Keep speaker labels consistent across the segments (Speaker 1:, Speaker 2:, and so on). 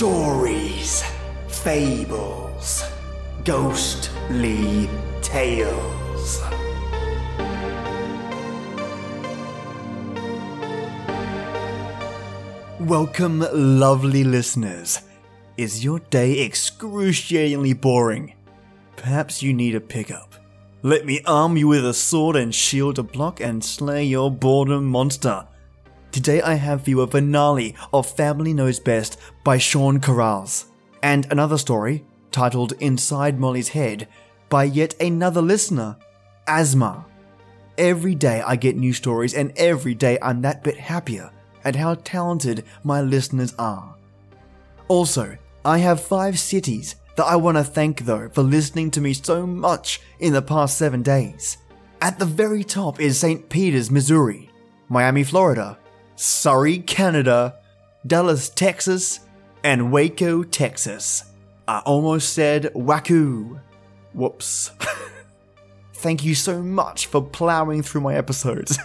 Speaker 1: Stories, fables, ghostly tales. Welcome, lovely listeners. Is your day excruciatingly boring? Perhaps you need a pickup. Let me arm you with a sword and shield to block and slay your boredom monster. Today I have for you a finale of Family Knows Best by Chawn Corrales, and another story titled Inside Molly's Head by yet another listener, Asmma. Every day I get new stories, and every day I'm that bit happier at how talented my listeners are. Also, I have five cities that I want to thank though for listening to me so much in the past seven days. At the very top is St. Peters, Missouri, Miami, Florida, Surrey, Canada, Dallas, Texas, and Waco, Texas. I almost said Waku. Whoops. Thank you so much for plowing through my episodes.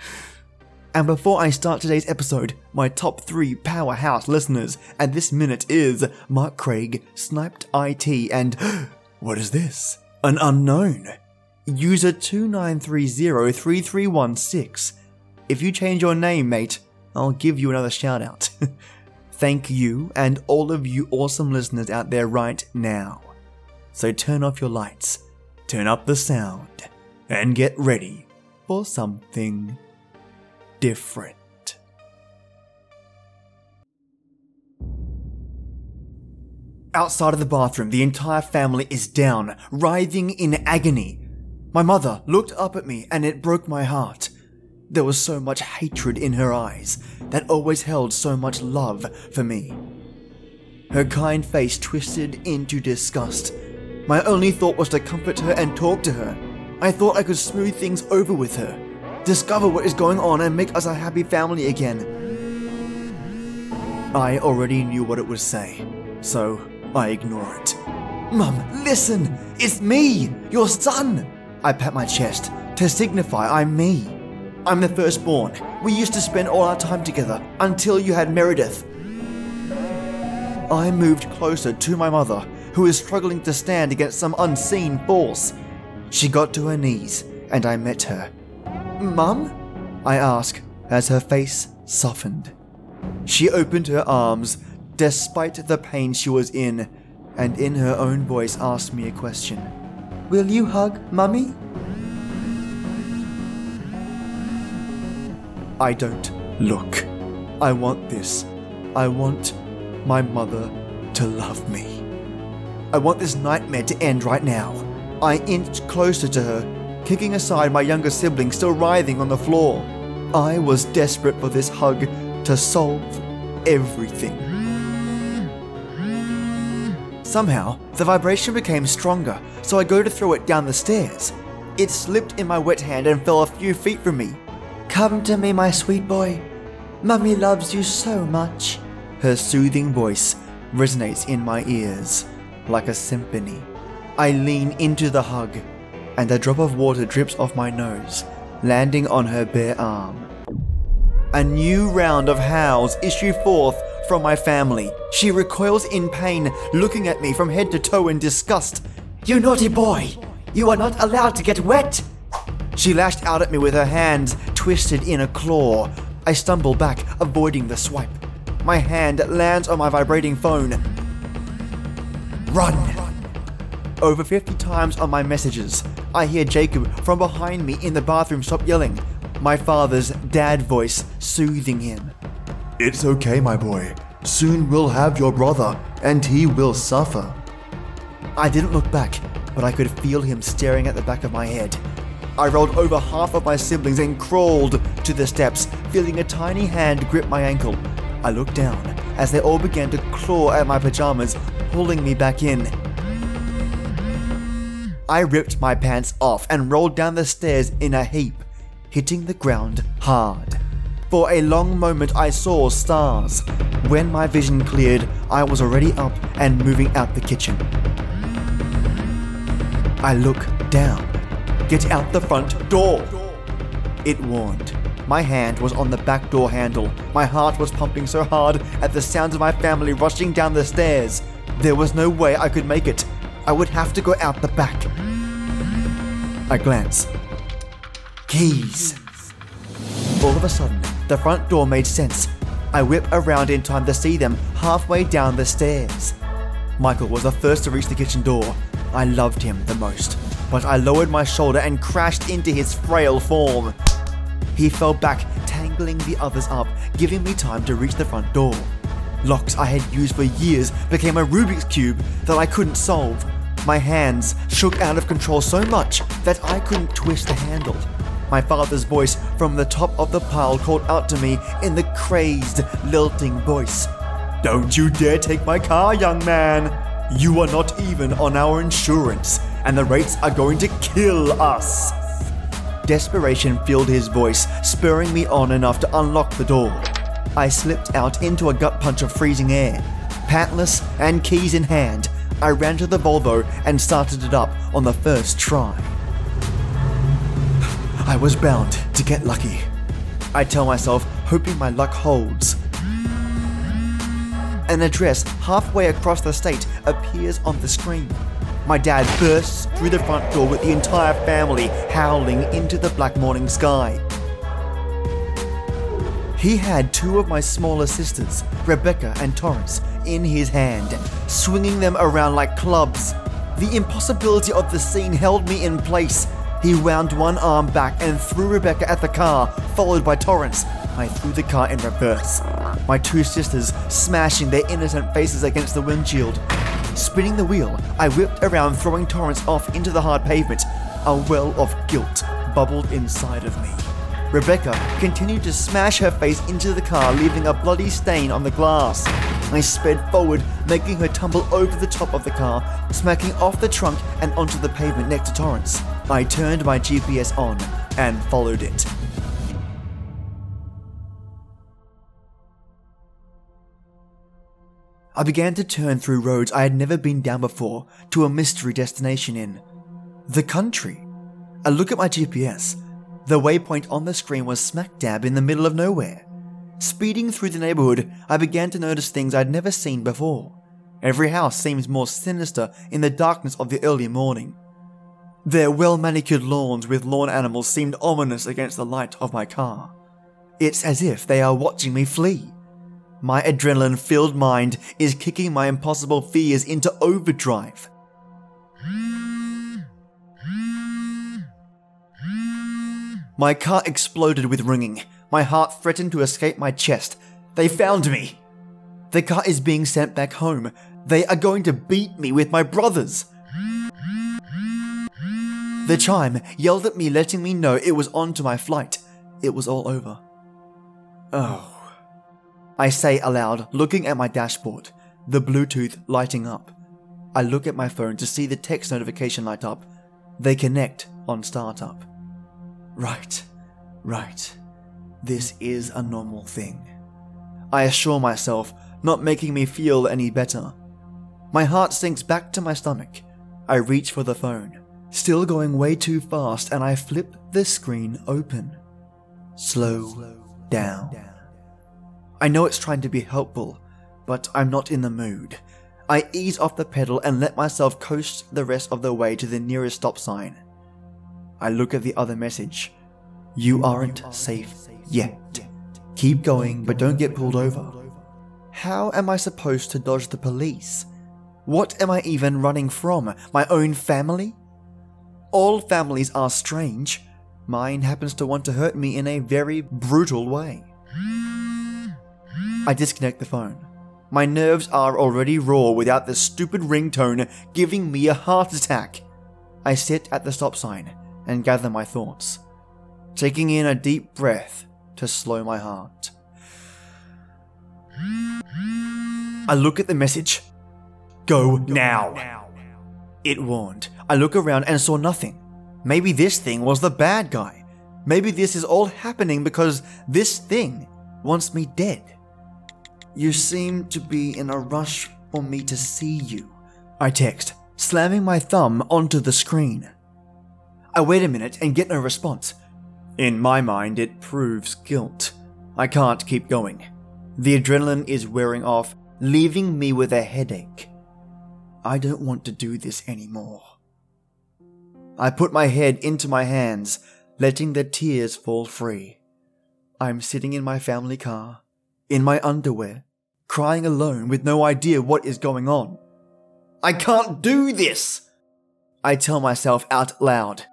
Speaker 1: and before I start today's episode, my top three powerhouse listeners at this minute is Mark Craig, Sniped IT, and what is this? An unknown. User 29303316. If you change your name, mate, I'll give you another shout out. Thank you and all of you awesome listeners out there right now. So turn off your lights, turn up the sound, and get ready for something different. Outside of the bathroom, the entire family is down, writhing in agony. My mother looked up at me and it broke my heart. There was so much hatred in her eyes that always held so much love for me. Her kind face twisted into disgust. My only thought was to comfort her and talk to her. I thought I could smooth things over with her, discover what is going on, and make us a happy family again. I already knew what it would say, so I ignore it. Mum, listen! It's me! Your son! I pat my chest to signify I'm me. I'm the firstborn. We used to spend all our time together until you had Meredith. I moved closer to my mother, who is struggling to stand against some unseen force. She got to her knees, and I met her. Mum? I ask as her face softened. She opened her arms, despite the pain she was in, and in her own voice asked me a question Will you hug Mummy? I don't look. I want this. I want my mother to love me. I want this nightmare to end right now. I inched closer to her, kicking aside my younger sibling still writhing on the floor. I was desperate for this hug to solve everything. Somehow, the vibration became stronger, so I go to throw it down the stairs. It slipped in my wet hand and fell a few feet from me. Come to me, my sweet boy. Mummy loves you so much. Her soothing voice resonates in my ears like a symphony. I lean into the hug, and a drop of water drips off my nose, landing on her bare arm. A new round of howls issue forth from my family. She recoils in pain, looking at me from head to toe in disgust. You naughty boy! You are not allowed to get wet! She lashed out at me with her hands twisted in a claw. I stumble back, avoiding the swipe. My hand lands on my vibrating phone. Run! Over 50 times on my messages, I hear Jacob from behind me in the bathroom stop yelling, my father's dad voice soothing him. It's okay, my boy. Soon we'll have your brother, and he will suffer. I didn't look back, but I could feel him staring at the back of my head. I rolled over half of my siblings and crawled to the steps, feeling a tiny hand grip my ankle. I looked down as they all began to claw at my pajamas, pulling me back in. I ripped my pants off and rolled down the stairs in a heap, hitting the ground hard. For a long moment, I saw stars. When my vision cleared, I was already up and moving out the kitchen. I look down. Get out the front door! It warned. My hand was on the back door handle. My heart was pumping so hard at the sound of my family rushing down the stairs. There was no way I could make it. I would have to go out the back. I glance. Keys. All of a sudden, the front door made sense. I whip around in time to see them halfway down the stairs. Michael was the first to reach the kitchen door. I loved him the most, but I lowered my shoulder and crashed into his frail form. He fell back, tangling the others up, giving me time to reach the front door. Locks I had used for years became a Rubik's Cube that I couldn't solve. My hands shook out of control so much that I couldn't twist the handle. My father's voice from the top of the pile called out to me in the crazed, lilting voice Don't you dare take my car, young man! You are not even on our insurance, and the rates are going to kill us! Desperation filled his voice, spurring me on enough to unlock the door. I slipped out into a gut punch of freezing air. Pantless and keys in hand, I ran to the Volvo and started it up on the first try. I was bound to get lucky. I tell myself, hoping my luck holds. An address halfway across the state appears on the screen. My dad bursts through the front door with the entire family howling into the black morning sky. He had two of my smaller sisters, Rebecca and Torrance, in his hand, swinging them around like clubs. The impossibility of the scene held me in place. He wound one arm back and threw Rebecca at the car, followed by Torrance. I threw the car in reverse. My two sisters smashing their innocent faces against the windshield. Spinning the wheel, I whipped around, throwing Torrance off into the hard pavement. A well of guilt bubbled inside of me. Rebecca continued to smash her face into the car, leaving a bloody stain on the glass. I sped forward, making her tumble over the top of the car, smacking off the trunk and onto the pavement next to Torrance. I turned my GPS on and followed it. I began to turn through roads I had never been down before to a mystery destination in the country. I look at my GPS. The waypoint on the screen was smack dab in the middle of nowhere. Speeding through the neighborhood, I began to notice things I'd never seen before. Every house seems more sinister in the darkness of the early morning. Their well manicured lawns with lawn animals seemed ominous against the light of my car. It's as if they are watching me flee. My adrenaline filled mind is kicking my impossible fears into overdrive. My car exploded with ringing. My heart threatened to escape my chest. They found me. The car is being sent back home. They are going to beat me with my brothers. The chime yelled at me, letting me know it was on to my flight. It was all over. Oh. I say aloud, looking at my dashboard, the Bluetooth lighting up. I look at my phone to see the text notification light up. They connect on startup. Right, right. This is a normal thing. I assure myself, not making me feel any better. My heart sinks back to my stomach. I reach for the phone, still going way too fast, and I flip the screen open. Slow Slow down. down. I know it's trying to be helpful, but I'm not in the mood. I ease off the pedal and let myself coast the rest of the way to the nearest stop sign. I look at the other message. You aren't safe yet. Keep going, but don't get pulled over. How am I supposed to dodge the police? What am I even running from? My own family? All families are strange. Mine happens to want to hurt me in a very brutal way. I disconnect the phone. My nerves are already raw without the stupid ringtone giving me a heart attack. I sit at the stop sign and gather my thoughts, taking in a deep breath to slow my heart. I look at the message. Go now. It warned. I look around and saw nothing. Maybe this thing was the bad guy. Maybe this is all happening because this thing wants me dead. You seem to be in a rush for me to see you. I text, slamming my thumb onto the screen. I wait a minute and get no response. In my mind, it proves guilt. I can't keep going. The adrenaline is wearing off, leaving me with a headache. I don't want to do this anymore. I put my head into my hands, letting the tears fall free. I'm sitting in my family car, in my underwear, crying alone with no idea what is going on. I can't do this! I tell myself out loud.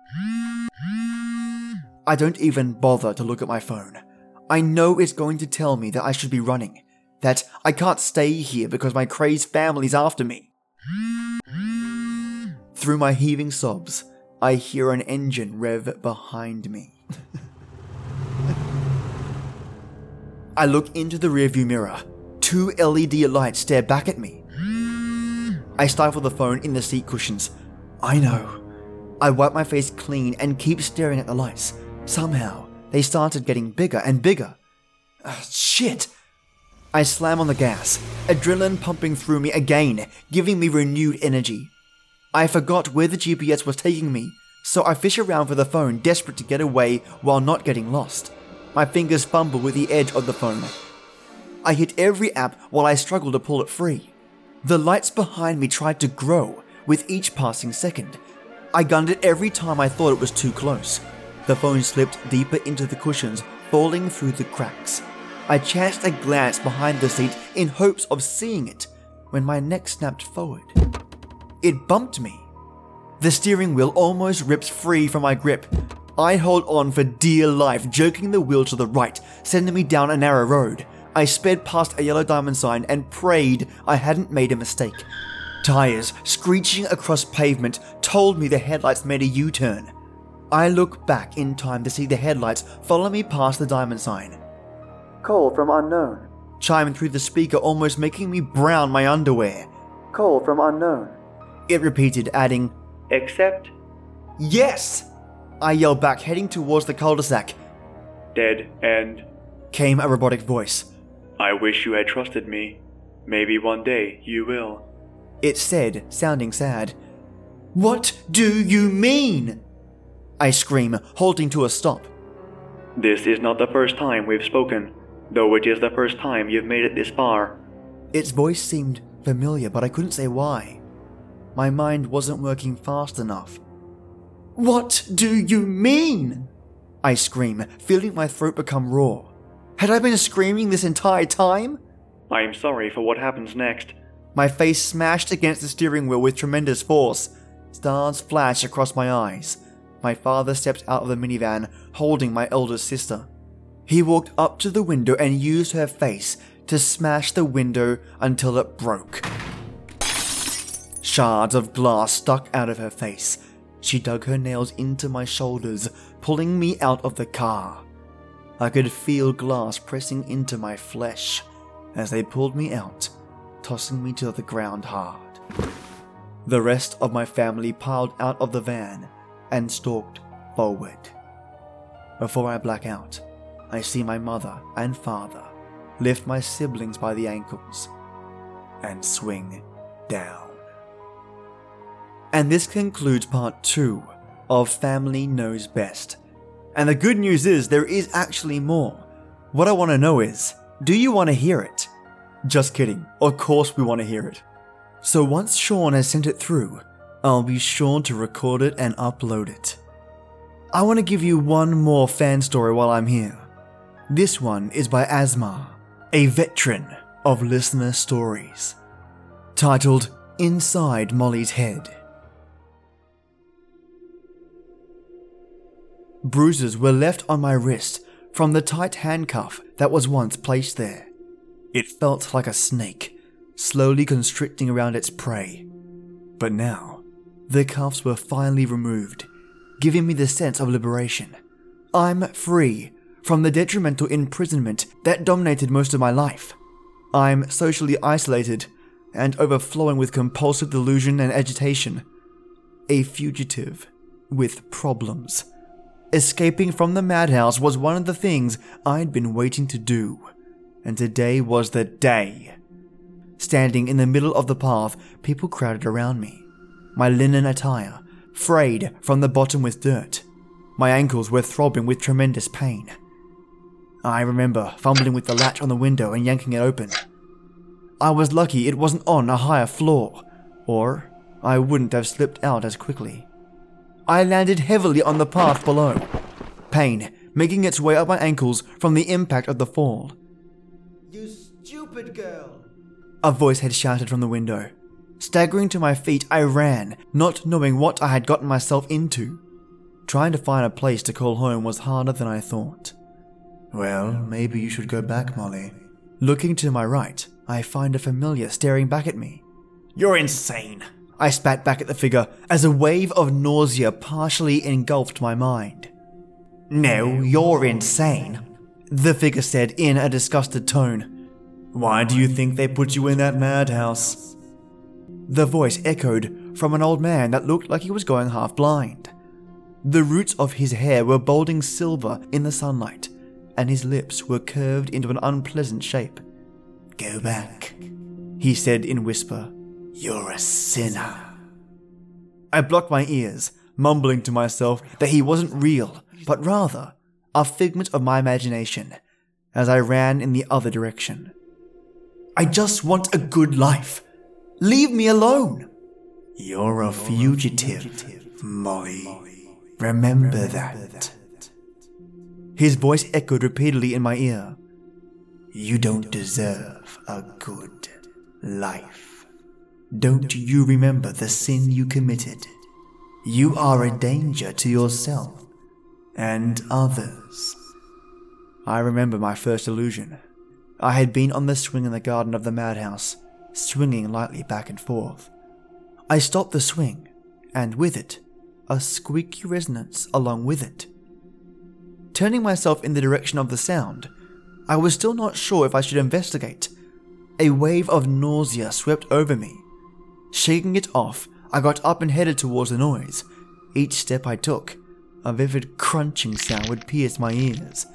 Speaker 1: I don't even bother to look at my phone. I know it's going to tell me that I should be running, that I can't stay here because my crazed family's after me. Through my heaving sobs, I hear an engine rev behind me. I look into the rearview mirror. Two LED lights stare back at me. I stifle the phone in the seat cushions. I know. I wipe my face clean and keep staring at the lights. Somehow, they started getting bigger and bigger. Uh, shit! I slam on the gas, adrenaline pumping through me again, giving me renewed energy. I forgot where the GPS was taking me, so I fish around for the phone, desperate to get away while not getting lost. My fingers fumble with the edge of the phone. I hit every app while I struggle to pull it free. The lights behind me tried to grow with each passing second. I gunned it every time I thought it was too close. The phone slipped deeper into the cushions, falling through the cracks. I chanced a glance behind the seat in hopes of seeing it when my neck snapped forward. It bumped me. The steering wheel almost rips free from my grip. I hold on for dear life, jerking the wheel to the right, sending me down a narrow road. I sped past a yellow diamond sign and prayed I hadn't made a mistake. Tires screeching across pavement told me the headlights made a U turn. I look back in time to see the headlights follow me past the diamond sign. Call from unknown. Chiming through the speaker, almost making me brown my underwear. Call from unknown. It repeated, adding, Except. Yes! I yelled back, heading towards the cul de sac.
Speaker 2: Dead end.
Speaker 1: Came a robotic voice.
Speaker 2: I wish you had trusted me. Maybe one day you will.
Speaker 1: It said, sounding sad. What do you mean? I scream, halting to a stop.
Speaker 2: This is not the first time we've spoken, though it is the first time you've made it this far.
Speaker 1: Its voice seemed familiar, but I couldn't say why. My mind wasn't working fast enough. What do you mean? I scream, feeling my throat become raw. Had I been screaming this entire time?
Speaker 2: I am sorry for what happens next.
Speaker 1: My face smashed against the steering wheel with tremendous force. Stars flashed across my eyes. My father stepped out of the minivan, holding my eldest sister. He walked up to the window and used her face to smash the window until it broke. Shards of glass stuck out of her face. She dug her nails into my shoulders, pulling me out of the car. I could feel glass pressing into my flesh as they pulled me out, tossing me to the ground hard. The rest of my family piled out of the van and stalked forward. Before I black out, I see my mother and father lift my siblings by the ankles and swing down. And this concludes part two of Family Knows Best. And the good news is there is actually more. What I want to know is do you want to hear it? Just kidding. Of course, we want to hear it. So once Chawn has sent it through, I'll be sure to record it and upload it. I want to give you one more fan story while I'm here. This one is by Asmma, a veteran of listener stories, titled Inside Molly's Head. Bruises were left on my wrist from the tight handcuff that was once placed there. It felt like a snake, slowly constricting around its prey. But now, the cuffs were finally removed, giving me the sense of liberation. I'm free from the detrimental imprisonment that dominated most of my life. I'm socially isolated and overflowing with compulsive delusion and agitation. A fugitive with problems. Escaping from the madhouse was one of the things I'd been waiting to do, and today was the day. Standing in the middle of the path, people crowded around me. My linen attire, frayed from the bottom with dirt. My ankles were throbbing with tremendous pain. I remember fumbling with the latch on the window and yanking it open. I was lucky it wasn't on a higher floor, or I wouldn't have slipped out as quickly. I landed heavily on the path below, pain making its way up my ankles from the impact of the fall.
Speaker 3: You stupid girl!
Speaker 1: A voice had shouted from the window. Staggering to my feet, I ran, not knowing what I had gotten myself into. Trying to find a place to call home was harder than I thought.
Speaker 4: Well, maybe you should go back, Molly.
Speaker 1: Looking to my right, I find a familiar staring back at me.
Speaker 4: You're insane!
Speaker 1: I spat back at the figure as a wave of nausea partially engulfed my mind.
Speaker 4: No, you're insane,
Speaker 1: the figure said in a disgusted tone.
Speaker 4: Why do you think they put you in that madhouse?
Speaker 1: The voice echoed from an old man that looked like he was going half blind. The roots of his hair were balding silver in the sunlight, and his lips were curved into an unpleasant shape.
Speaker 4: Go back,
Speaker 1: he said in whisper.
Speaker 4: You're a sinner.
Speaker 1: I blocked my ears, mumbling to myself that he wasn't real, but rather a figment of my imagination, as I ran in the other direction. I just want a good life. Leave me alone.
Speaker 4: You're a fugitive, Molly. Remember that.
Speaker 1: His voice echoed repeatedly in my ear.
Speaker 4: You don't deserve a good life. Don't you remember the sin you committed? You are a danger to yourself and others.
Speaker 1: I remember my first illusion. I had been on the swing in the garden of the madhouse, swinging lightly back and forth. I stopped the swing, and with it, a squeaky resonance along with it. Turning myself in the direction of the sound, I was still not sure if I should investigate. A wave of nausea swept over me. Shaking it off, I got up and headed towards the noise. Each step I took, a vivid crunching sound would pierce my ears,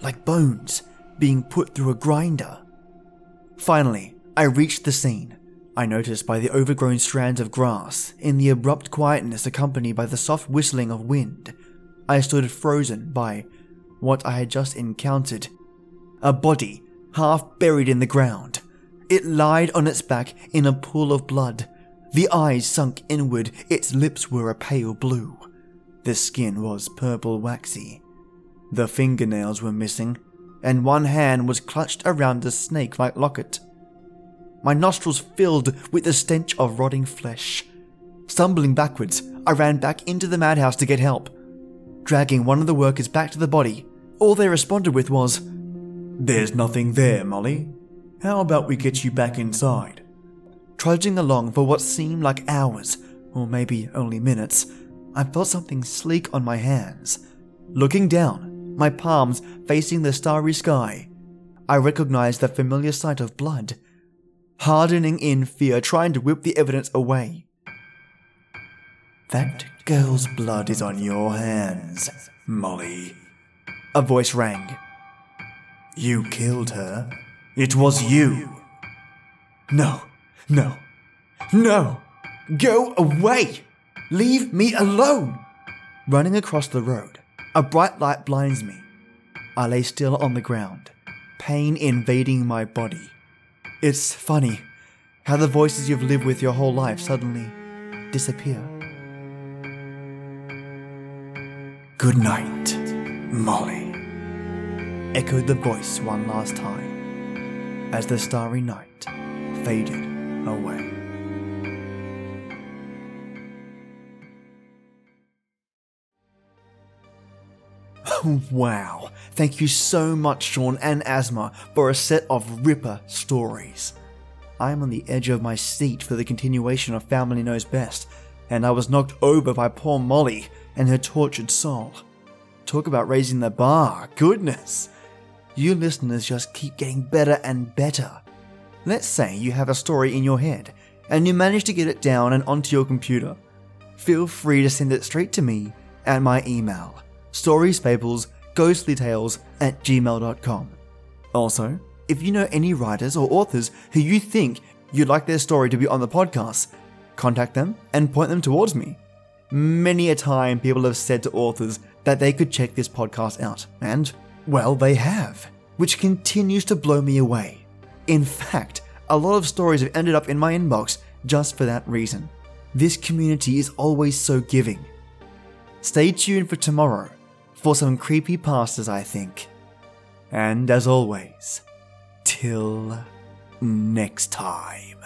Speaker 1: like bones being put through a grinder. Finally, I reached the scene. I noticed by the overgrown strands of grass, in the abrupt quietness accompanied by the soft whistling of wind, I stood frozen by what I had just encountered. A body, half buried in the ground. It lied on its back in a pool of blood. The eyes sunk inward, its lips were a pale blue. The skin was purple waxy. The fingernails were missing, and one hand was clutched around a snake like locket. My nostrils filled with the stench of rotting flesh. Stumbling backwards, I ran back into the madhouse to get help. Dragging one of the workers back to the body, all they responded with was,
Speaker 4: There's nothing there, Molly. How about we get you back inside?
Speaker 1: Trudging along for what seemed like hours, or maybe only minutes, I felt something sleek on my hands. Looking down, my palms facing the starry sky, I recognized the familiar sight of blood, hardening in fear, trying to whip the evidence away.
Speaker 4: That girl's blood is on your hands, Molly.
Speaker 1: A voice rang.
Speaker 4: You killed her. It was you.
Speaker 1: No, no, no! Go away! Leave me alone! Running across the road, a bright light blinds me. I lay still on the ground, pain invading my body. It's funny how the voices you've lived with your whole life suddenly disappear.
Speaker 4: Good night, Molly.
Speaker 1: Echoed the voice one last time as the starry night faded away. wow, thank you so much, Chawn and Asmma, for a set of ripper stories. I am on the edge of my seat for the continuation of Family Knows Best, and I was knocked over by poor Molly and her tortured soul. Talk about raising the bar, goodness! You listeners just keep getting better and better. Let's say you have a story in your head and you manage to get it down and onto your computer. Feel free to send it straight to me at my email, storiesfablesghostlytales at gmail.com. Also, if you know any writers or authors who you think you'd like their story to be on the podcast, contact them and point them towards me. Many a time, people have said to authors that they could check this podcast out. And, well, they have, which continues to blow me away. In fact, a lot of stories have ended up in my inbox just for that reason. This community is always so giving. Stay tuned for tomorrow for some creepy pastas, I think. And as always, till next time.